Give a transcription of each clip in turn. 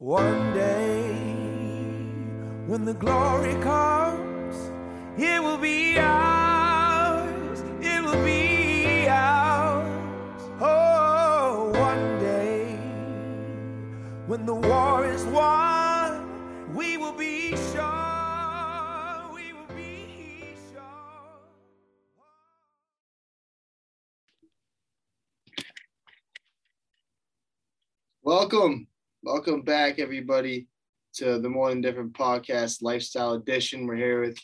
One day, when the glory comes, it will be ours. It will be ours. Oh, one day, when the war is won, we will be sure. We will be sure. Welcome, welcome back, everybody, to the More Than Different Podcast Lifestyle Edition. We're here with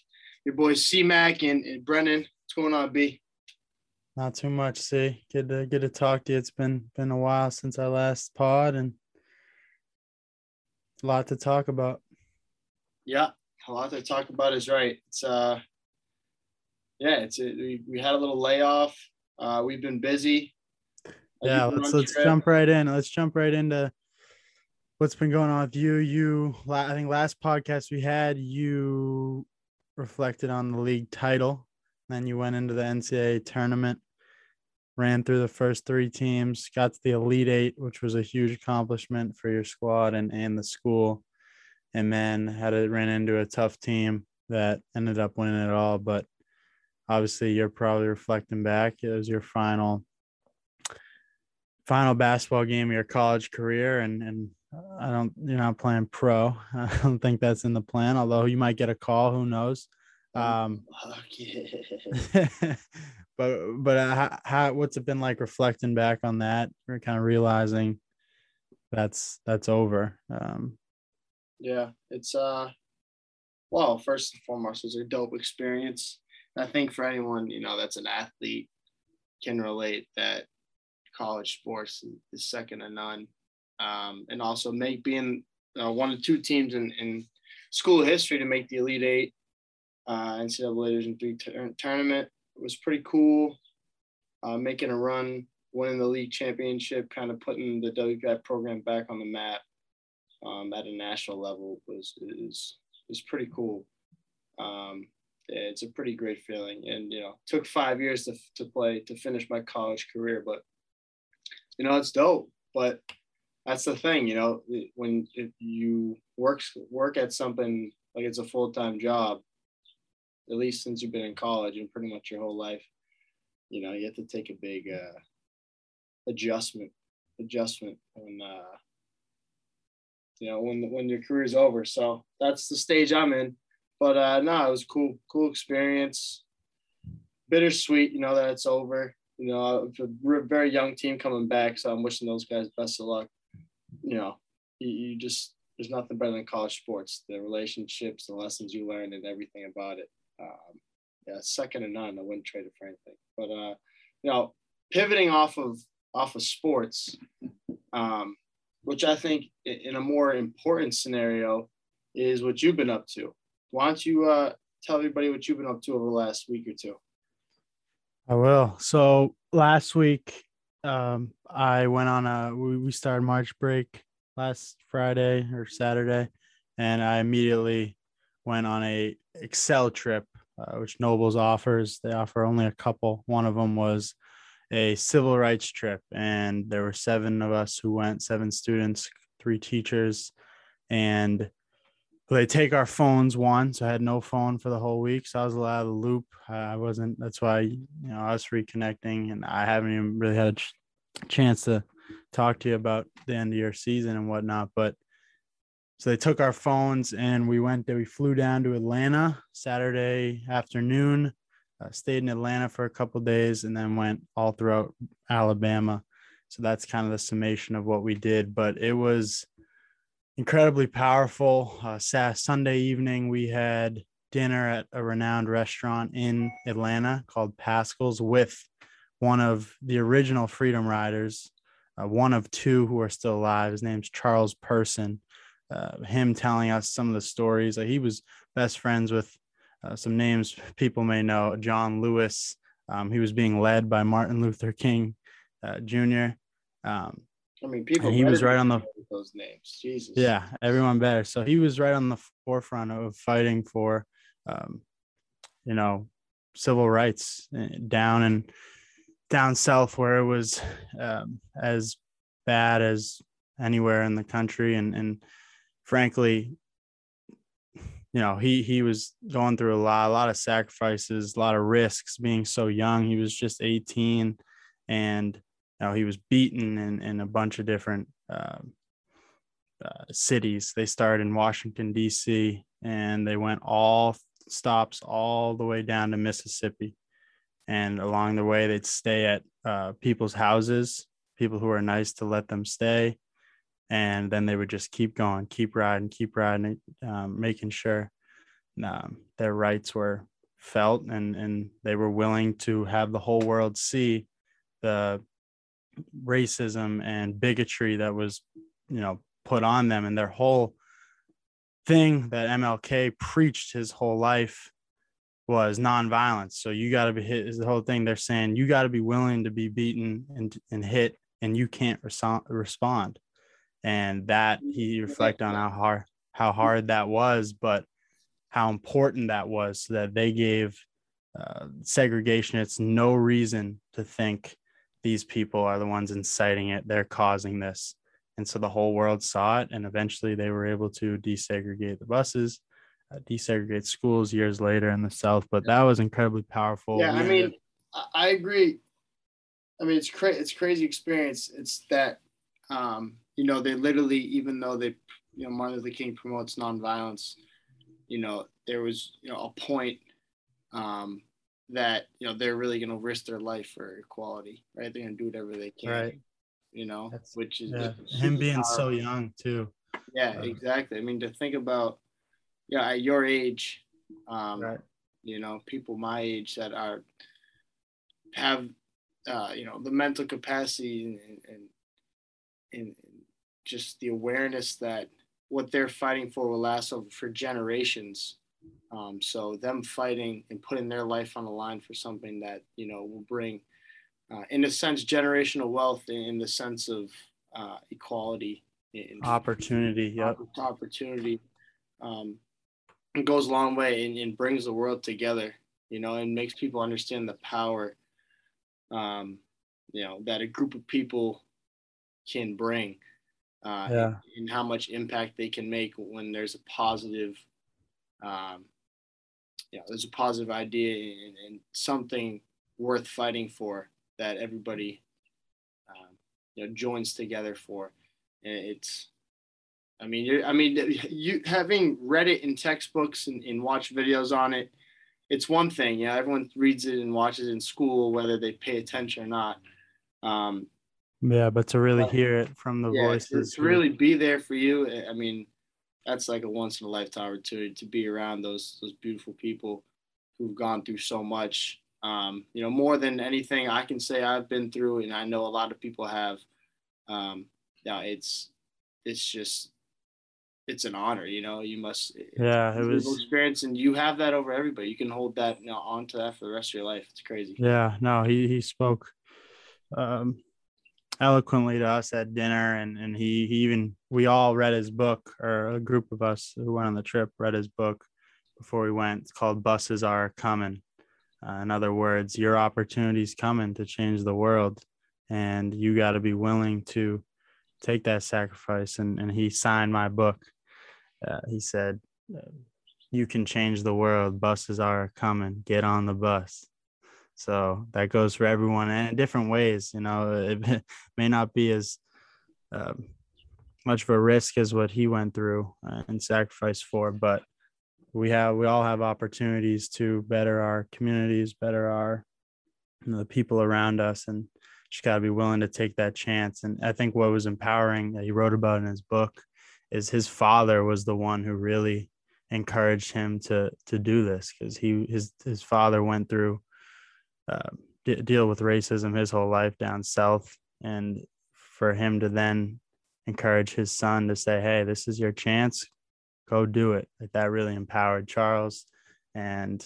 your boys C Mac and, and Brendan. What's going on, B? Not too much, see. Good to good to talk to you. It's been been a while since I last pod and a lot to talk about. Yeah, a lot to talk about is right. It's uh, yeah, it's we, we had a little layoff. Uh, we've been busy. Yeah, been let's let's trip. jump right in. Let's jump right into what's been going on with you. You I think last podcast we had you reflected on the league title. Then you went into the NCAA tournament, ran through the first three teams, got to the Elite Eight, which was a huge accomplishment for your squad and, and the school. And then had it ran into a tough team that ended up winning it all. But obviously you're probably reflecting back. It was your final final basketball game of your college career and and I don't you're not playing pro. I don't think that's in the plan, although you might get a call, who knows. Um Fuck yeah. but but uh, how, how what's it been like reflecting back on that or kind of realizing that's that's over um Yeah, it's uh well, first and foremost, it was a dope experience. And I think for anyone, you know, that's an athlete can relate that college sports is second to none. Um, and also make being uh, one of two teams in, in school history to make the Elite Eight uh, NCAA Division three tur- tournament was pretty cool. Uh, making a run, winning the league championship, kind of putting the WPI program back on the map um, at a national level was is is pretty cool. Um, yeah, it's a pretty great feeling, and you know, took five years to to play to finish my college career, but you know, it's dope. But that's the thing, you know, when you work work at something like it's a full time job, at least since you've been in college and pretty much your whole life, you know, you have to take a big uh, adjustment adjustment when uh, you know when when your career's over. So that's the stage I'm in. But uh, no, it was cool, cool experience. Bittersweet, you know that it's over. You know, a very young team coming back, so I'm wishing those guys best of luck. You know, you, you just there's nothing better than college sports. The relationships, the lessons you learn, and everything about it. Um, yeah, second to none. I wouldn't trade it for anything. But uh, you know, pivoting off of off of sports, um, which I think in a more important scenario is what you've been up to. Why don't you uh, tell everybody what you've been up to over the last week or two? I will. So last week, um, I went on a we, we started March break last Friday or Saturday, and I immediately went on a Excel trip, uh, which Nobles offers. They offer only a couple. One of them was a civil rights trip, and there were seven of us who went, seven students, three teachers, and they take our phones one so i had no phone for the whole week so i was a lot of the loop. I wasn't that's why you know i was reconnecting and i haven't even really had a ch- chance to talk to you about the end of your season and whatnot but so they took our phones and we went we flew down to atlanta saturday afternoon uh, stayed in atlanta for a couple days and then went all throughout alabama. So that's kind of the summation of what we did but it was incredibly powerful. Uh, Sunday evening, we had dinner at a renowned restaurant in Atlanta called Paschal's with one of the original Freedom Riders, uh, one of two who are still alive. His name's Charles Person. Uh, him telling us some of the stories. Like he was best friends with uh, some names people may know. John Lewis. Um, he was being led by Martin Luther King uh, Jr. Um, I mean, people. And he was right on the- those names. Jesus. yeah, everyone better. So he was right on the forefront of fighting for, um, you know, civil rights eh, down and down south where it was um, as bad as anywhere in the country. And and frankly, you know, he he was going through a lot, a lot of sacrifices, a lot of risks being so young. He was just 18 and know, he was beaten in, in a bunch of different uh, uh, cities. They started in Washington, D.C., and they went all stops all the way down to Mississippi. And along the way, they'd stay at uh, people's houses, people who were nice to let them stay. And then they would just keep going, keep riding, keep riding, um, making sure um, their rights were felt and, and they were willing to have the whole world see the racism and bigotry that was, you know, put on them and their whole thing that MLK preached his whole life was nonviolence. So you got to be hit is the whole thing. They're saying you got to be willing to be beaten and, and hit and you can't reso- respond. And that he reflect on how hard, how hard that was, but how important that was so that they gave uh, segregationists no reason to think these people are the ones inciting it. They're causing this. And so the whole world saw it. And eventually they were able to desegregate the buses, uh, desegregate schools years later in the South. But that was incredibly powerful. Yeah. I mean, I agree. I mean, it's crazy. It's crazy experience. It's that, um, you know, they literally, even though they, you know, Martin Luther King promotes nonviolence, you know, there was, you know, a point um, that you know they're really going to risk their life for equality, right? They're going to do whatever they can, right? You know, That's, which is yeah. him being powerful. so young too. Yeah, um, exactly. I mean, to think about, yeah, at your age, um, right. you know, people my age that are have, uh, you know, the mental capacity and, and, and just the awareness that what they're fighting for will last over for generations um, so them fighting and putting their life on the line for something that you know will bring, uh, in a sense, generational wealth in, the sense of uh, equality, and opportunity, yep. opportunity, um, it goes a long way and, and, brings the world together. You know, and makes people understand the power, um, you know, that a group of people can bring. Uh, yeah. and, and, how much impact they can make when there's a positive um, you know, there's a positive idea and, and something worth fighting for that everybody, um, you know, joins together for. And it's, I mean, you I mean, you having read it in textbooks and, and watched videos on it, it's one thing. Yeah, everyone reads it and watches it in school, whether they pay attention or not. Um, yeah, but to really hear it from the yeah, voices, to really be there for you. I mean, that's like a once in a lifetime opportunity to be around those those beautiful people who've gone through so much. Um, you know, more than anything I can say I've been through, and I know a lot of people have. Um, yeah, it's it's just it's an honor. You know, you must. Yeah, it was experience, and you have that over everybody. You can hold that you know onto that for the rest of your life. It's crazy. Yeah, no, he he spoke. Um, eloquently to us at dinner and and he, he even we all read his book or a group of us who went on the trip read his book before we went. It's called buses are coming. Uh, in other words your opportunities coming to change the world and you got to be willing to take that sacrifice. And and he signed my book. Uh, he said you can change the world. Buses are coming. Get on the bus so that goes for everyone and in different ways. You know, it may not be as uh, much of a risk as what he went through and sacrificed for, but we have we all have opportunities to better our communities, better our you know, the people around us, and just got to be willing to take that chance. And I think what was empowering that he wrote about in his book is his father was the one who really encouraged him to to do this because he his his father went through uh, d- deal with racism his whole life down south, and for him to then encourage his son to say, "Hey, this is your chance, go do it." Like that really empowered Charles, and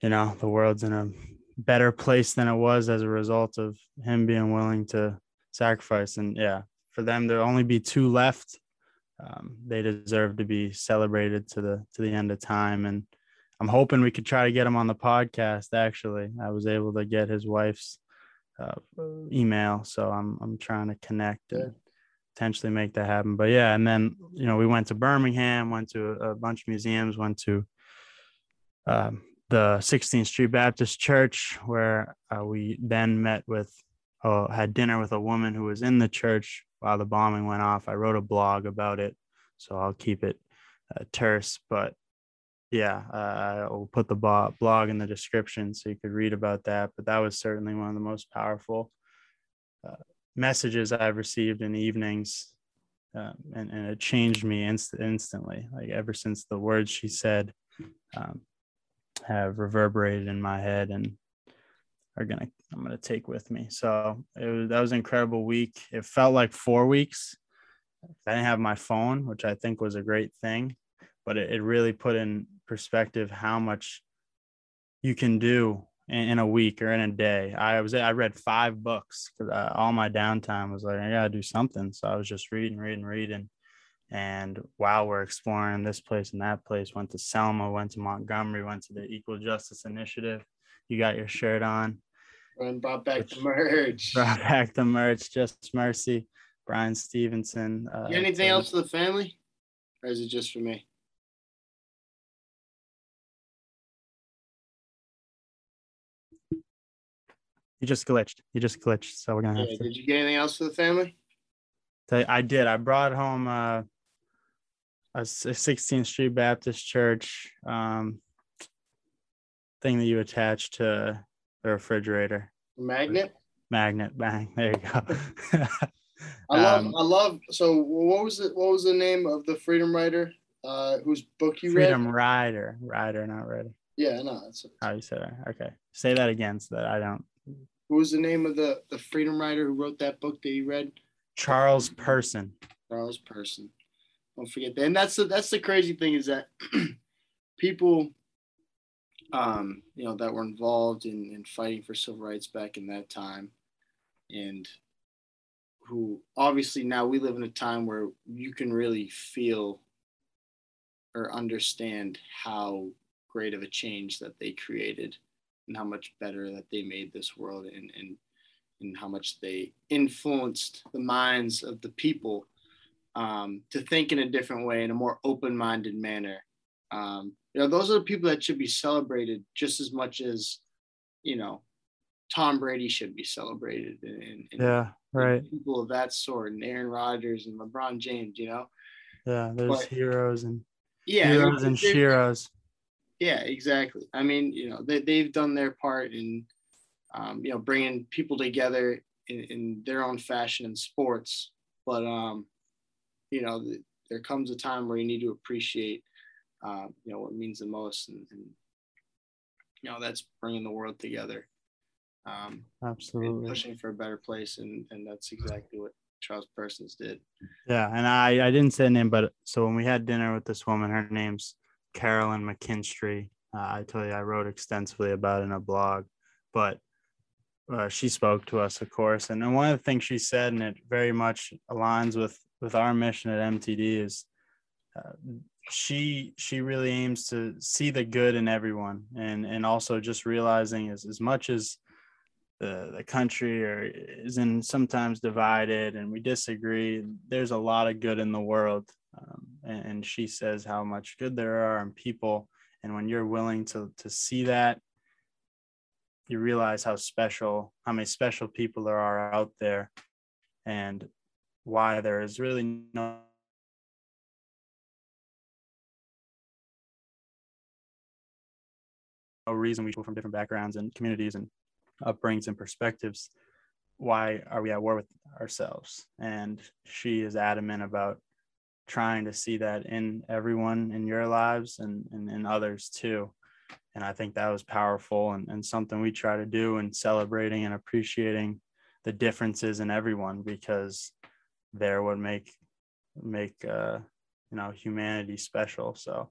you know the world's in a better place than it was as a result of him being willing to sacrifice. And yeah, for them to only be two left, um, they deserve to be celebrated to the to the end of time. And I'm hoping we could try to get him on the podcast. Actually, I was able to get his wife's uh, email, so I'm I'm trying to connect and potentially make that happen. But yeah, and then you know we went to Birmingham, went to a, bunch of museums, went to um, the 16th Street Baptist Church, where uh, we then met with, uh, had dinner with a woman who was in the church while the bombing went off. I wrote a blog about it, so I'll keep it uh, terse. But yeah, uh, I'll put the blog in the description so you could read about that. But that was certainly one of the most powerful uh, messages I've received in evenings. Um, and, and it changed me inst- instantly. Like ever since the words she said, um, have reverberated in my head and are gonna I'm gonna take with me. So it was that was incredible week. It felt like four weeks. I didn't have my phone, which I think was a great thing, but it really put in perspective how much you can do in, in, a week or in a day. I was I read five books because uh, all my downtime was like I gotta do something. So I was just reading, reading, reading, and while we're exploring this place and that place, went to Selma, went to Montgomery, went to the Equal Justice Initiative. You got your shirt on. And brought back the merch. Brought back the merch, just mercy. Bryan Stevenson. Uh, anything else for the family? Or is it just for me? You just glitched. You just glitched. So we're gonna have yeah, to. Did you get anything else for the family? I did. I brought home uh, a 16th Street Baptist Church um, thing that you attach to the refrigerator. Magnet. Magnet. Bang. There you go. I love. Um, I love. So, what was it? What was the name of the Freedom Writer? Uh, whose book you Freedom read? Freedom Rider. Rider, not Rider. Yeah, no, that's how you said it. Okay, say that again so that I don't. What was the name of the the Freedom Rider who wrote that book that you read? Charles Person. Charles Person. Don't forget that. And that's the that's the crazy thing is that people um, you know, that were involved in, in fighting for civil rights back in that time and who obviously now we live in a time where you can really feel or understand how great of a change that they created and how much better that they made this world and, and and how much they influenced the minds of the people um, to think in a different way, in a more open-minded manner. Um, you know, those are the people that should be celebrated just as much as, you know, Tom Brady should be celebrated. And, and yeah, right. People of that sort, and Aaron Rodgers and LeBron James. You know. Yeah, there's but, heroes and yeah, heroes and sheroes. Yeah, exactly. I mean, you know, they they've done their part in um, you know, bringing people together in, in, their own fashion in sports. But, um, you know, th- there comes a time where you need to appreciate, uh, you know, what means the most. And, and, you know, that's bringing the world together. Um, Absolutely. pushing for a better place. And, and that's exactly what Charles Persons did. Yeah. And I, I didn't say a name, but so when we had dinner with this woman, her name's Carolyn McKinstry. Uh, I tell you I wrote extensively about in a blog, but uh, she spoke to us, of course, and, and one of the things she said, and it very much aligns with with our mission at MTD, is uh, she she really aims to see the good in everyone, and and also just realizing as as much as the the country or is in sometimes divided and we disagree, there's a lot of good in the world, um, and, and she says how much good there are in people, and when you're willing to to see that you realize how special, how many special people there are out there, and why there is really no no reason we people from different backgrounds and communities and upbringings and perspectives. Why are we at war with ourselves? And she is adamant about trying to see that in everyone in your lives and, and in others too and I think that was powerful and, and something we try to do and celebrating and appreciating the differences in everyone because they're what make make uh, you know humanity special. So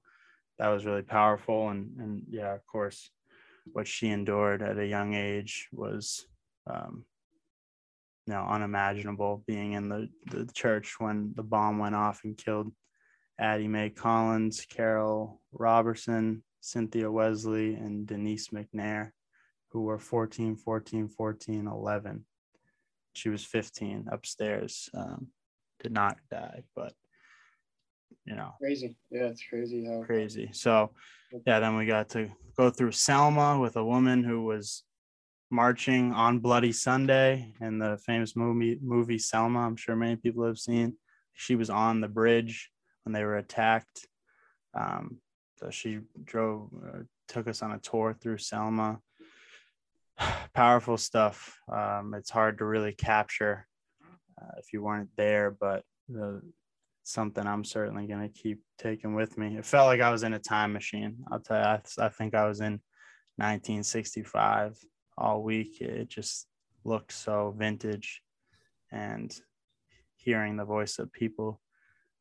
that was really powerful and and yeah, of course, what she endured at a young age was um, you know unimaginable. Being in the the church when the bomb went off and killed Addie Mae Collins, Carole Robertson, Cynthia Wesley, and Denise McNair, who were 14, 14, 14, 11. She was 15 upstairs. Um, did not die, but you know, Crazy. Yeah, it's crazy how crazy. So yeah, then we got to go through Selma with a woman who was marching on Bloody Sunday in the famous movie movie Selma. I'm sure many people have seen. She was on the bridge when they were attacked. Um, so she drove, uh, took us on a tour through Selma. Powerful stuff. Um, it's hard to really capture uh, if you weren't there, but the something I'm certainly going to keep taking with me. It felt like I was in a time machine. I'll tell you, I, I think I was in 1965 all week. It just looked so vintage. And hearing the voice of people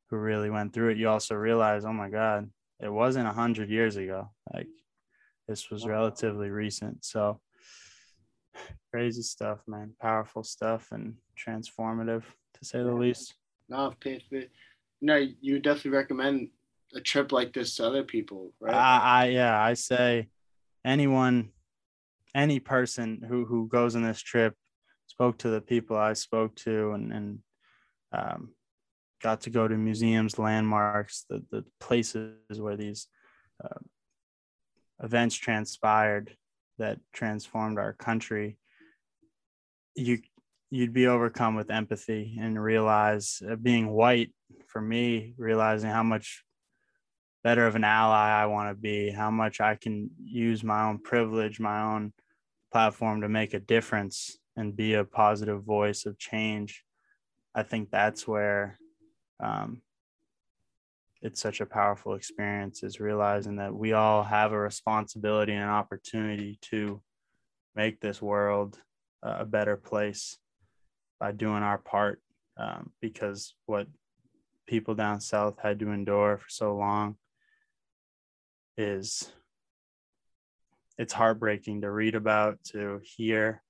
who really went through it, you also realize, oh my God, it wasn't 100 years ago. Like this was relatively recent. So crazy stuff, man. Powerful stuff and transformative to say the least. no, no, you definitely recommend a trip like this to other people, right? I, I yeah, I say anyone, any person who who goes on this trip, spoke to the people I spoke to, and and um, got to go to museums, landmarks, the the places where these uh, events transpired that transformed our country. You you'd be overcome with empathy and realize uh, being white for me realizing how much better of an ally I want to be, how much I can use my own privilege, my own platform to make a difference and be a positive voice of change. I think that's where um, it's such a powerful experience is realizing that we all have a responsibility and an opportunity to make this world a better place by doing our part um, because what people down south had to endure for so long is it's heartbreaking to read about to hear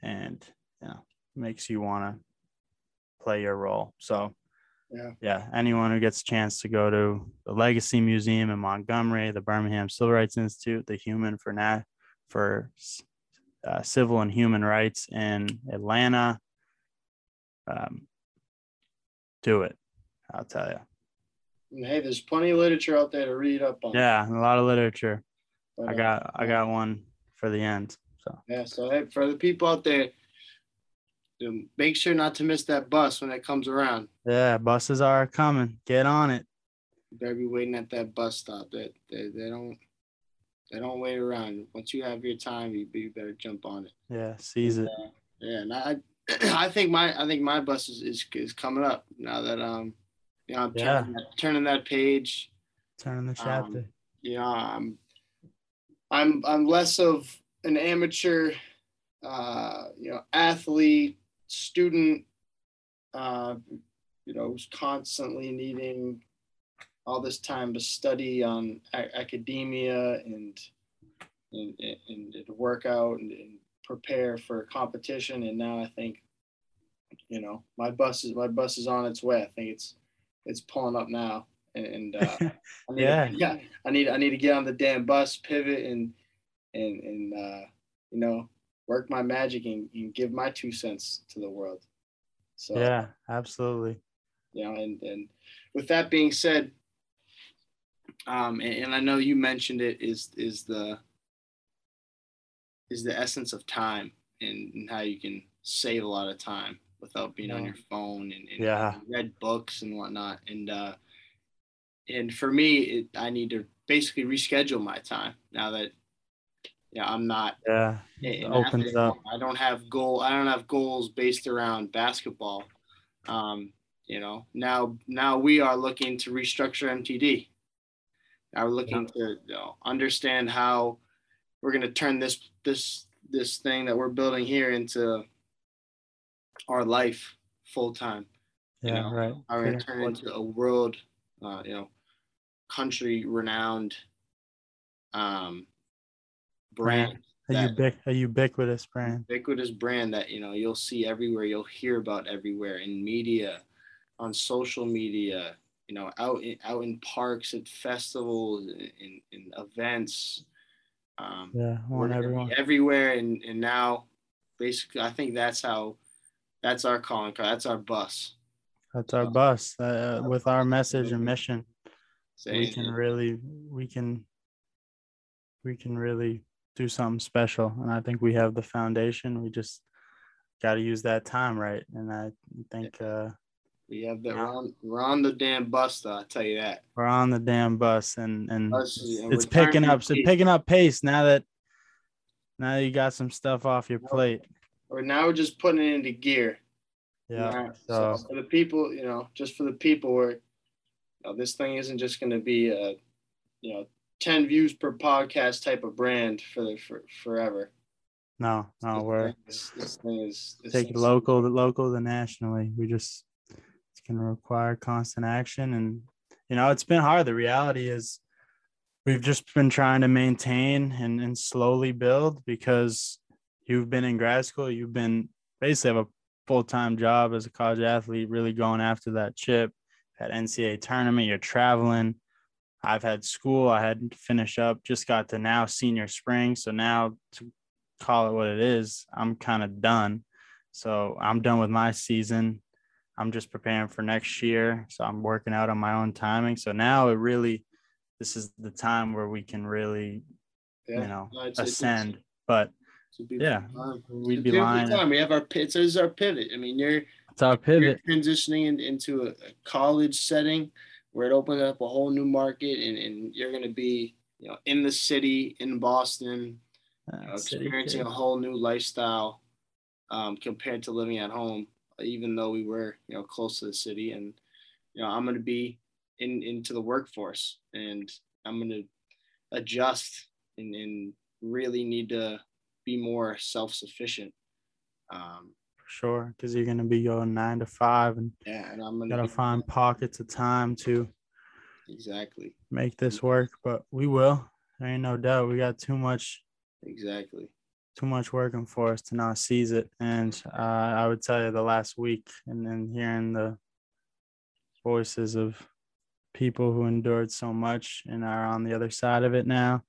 and you know makes you want to play your role. So yeah. yeah anyone who gets a chance to go to the legacy museum in montgomery the birmingham civil rights institute the human for nat for uh, civil and human rights in atlanta um, do it i'll tell you hey, there's plenty of literature out there to read up on. yeah a lot of literature But, i uh, got i got one for the end so Yeah, so hey, for the people out there, um, make sure not to miss that bus when it comes around. yeah buses are coming get on it You better be waiting at that bus stop. That they, they don't they don't wait around. Once you have your time, you, you better jump on it. yeah seize it Yeah, and I I think my I think my bus is is, is coming up now that um you know I'm Yeah. turning, that, turning that page. turning the Um, chapter You know I'm I'm I'm less of an amateur, uh, you know, athlete, student, uh, you know, who's constantly needing all this time to study on a- academia and and, and, and work out and, and prepare for competition. And now I think, you know, my bus is my bus is on its way. I think it's it's pulling up now, and, and uh, I need Yeah. to, yeah, I need I need to get on the damn bus, pivot, and and and uh, you know, work my magic and, and give my two cents to the world. So yeah absolutely you know, and and with that being said, um, and, and I know you mentioned it is is the is the essence of time and, and how you can save a lot of time without being on your phone and, and Yeah. read books and whatnot. And uh, and for me, it, I need to basically reschedule my time now that yeah I'm not yeah it opens up. I don't have goal. I don't have goals based around basketball. Um, you know, now now we are looking to restructure MTD. Now we're looking to you know, understand how we're going to turn this this this thing that we're building here into our life full time. you yeah know, right How we're going to turn into a world, uh, you know, country renowned um, brand. a, ubic- a ubiquitous brand. Ubiquitous brand that you know you'll see everywhere you'll hear about everywhere in media on social media you know out in, out in parks at festivals in, in events um, yeah I we're want gonna be everyone. everywhere. And, and now basically i think that's how that's our calling card that's our bus. That's our bus. Uh, with our message and mission, we can really, we can, we can really do something special. And I think we have the foundation. We just got to use that time right. And I think uh, we have that. We're on, we're on the damn bus, though. I tell you that. we're on the damn bus, and and Us, it's, and it's picking up. So picking up pace now that now that you got some stuff off your plate. Or now we're just putting it into gear. Yeah. Right. So So for the people, you know, just for the people, where know, this thing isn't just going to be a, you know, ten views per podcast type of brand for the for forever. no, no, This we're thing is- this thing is this take local to local to nationally. We just it's gonna require constant action and you know it's been hard. The reality is we've just been trying to maintain and, and slowly build because you've been in grad school, you've been basically have a full-time job as a college athlete, really going after that chip at NCAA tournament, you're traveling. I've had school, I had to finish up, just got to now senior spring. So now to call it what it is, I'm kind of done. So I'm done with my season. I'm just preparing for next year. So I'm working out on my own timing. So now it really, this is the time where we can really, Yeah. you know, No, it's- it's- ascend. But it's yeah, time. we'd It's be lying. time. We have our pit. So this is our pivot. I mean, you're It's our you're pivot. transitioning in, into a, a college setting where it opens up a whole new market, and, and you're going to be, you know, in the city in Boston, you know, Uh, experiencing a whole new lifestyle um, compared to living at home. Even though we were, you know, close to the city, and you know, I'm going to be in into the workforce, and I'm going to adjust and, and really need to be more self-sufficient. Um, For sure. Because you're going to be going nine to five and yeah, and I'm gonna got to to find pockets of time to exactly, make this work. But we will. There ain't no doubt. We got too much exactly. too much working for us to not seize it. And uh, I would tell you the last week and then hearing the voices of people who endured so much and are on the other side of it now,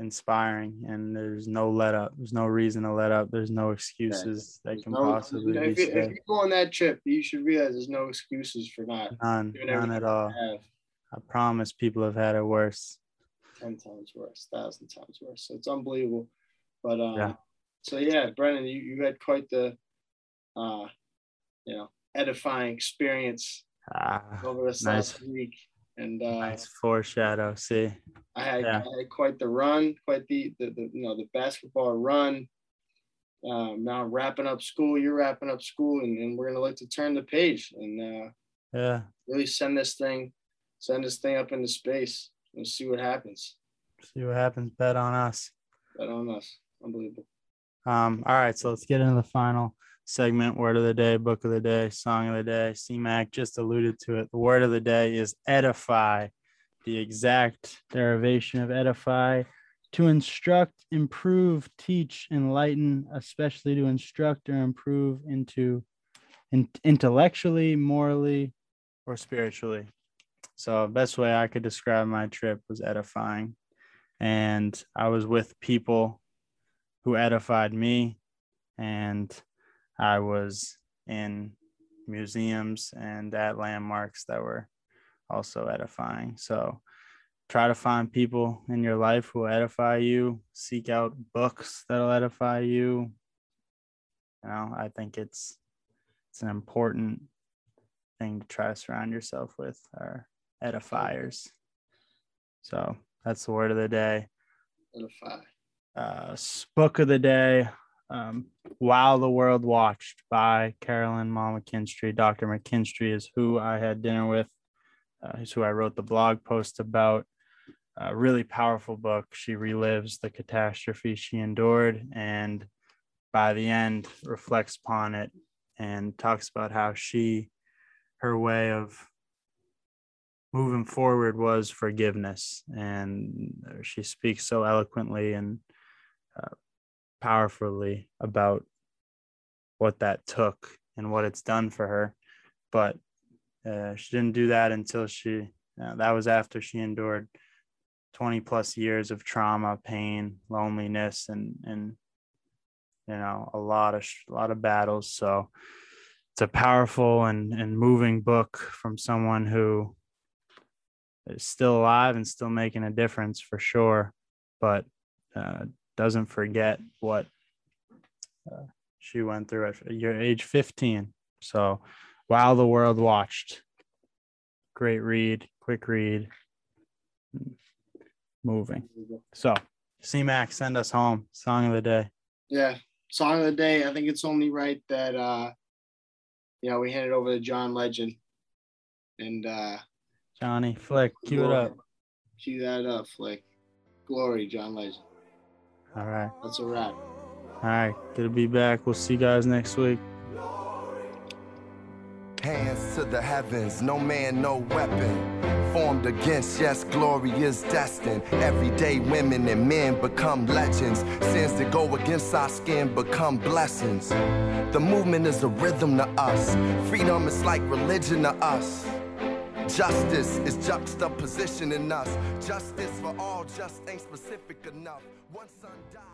inspiring. And there's no let up. There's no reason to let up. There's no excuses that can No- possibly you know, be if, you, if you go on that trip, you should realize there's no excuses for not None, none at all. I promise people have had it worse. ten times worse, thousand times worse. So it's unbelievable. But um, Yeah. so yeah, Brendan, you, you had quite the uh, you know, edifying experience Ah, over this Nice. last week. And uh, nice foreshadow. See, I had Yeah. I had quite the run, quite the, the, the you know the basketball run. Um, now wrapping up school, you're wrapping up school, and, and we're gonna look to turn the page and uh, yeah. really send this thing, send this thing up into space and see what happens. See what happens. Bet on us. Bet on us, unbelievable. Um, all right, so let's get into the final segment. Word of the day, book of the day, song of the day. CMAC just alluded to it. The word of the day is edify, the exact derivation of edify. To instruct, improve, teach, enlighten, especially to instruct or improve into in, intellectually, morally, or spiritually. So, best way I could describe my trip was edifying. And I was with people who edified me and i was in museums and at landmarks that were also edifying. So try to find people in your life who edify you seek out books that'll edify you. You know i think it's it's an important thing to try to surround yourself with are edifiers. So that's the word of the day. Edify. uh, book of the day um, while the world watched by carolyn ma mckinstry dr mckinstry is who i had dinner with uh, who i wrote the blog post about. A really powerful book. She relives the catastrophe she endured and by the end reflects upon it and talks about how she her way of moving forward was forgiveness. And she speaks so eloquently and uh, powerfully about what that took and what it's done for her. But uh, she didn't do that until she uh, that was after she endured 20 plus years of trauma pain loneliness and and you know a lot of a lot of battles. So it's a powerful and, and moving book from someone who is still alive and still making a difference for sure, but uh, doesn't forget what uh, she went through at your age 15. So while the world watched, great read, quick read, moving. So C Max, send us home. Song of the day. Yeah, song of the day. I think it's only right that uh, you know we hand it over to John Legend, and uh, Johnny Flick, cue it up. Cue that up, Flick. Glory, John Legend. All right. That's a wrap. All right. Good to be back. We'll see you guys next week. Hands to the heavens, no man, no weapon. Formed against, yes, glory is destined. Everyday women and men become legends. Sins that go against our skin become blessings. The movement is a rhythm to us. Freedom is like religion to us. Justice is juxtaposition in us. Justice for all just ain't specific enough. One son died.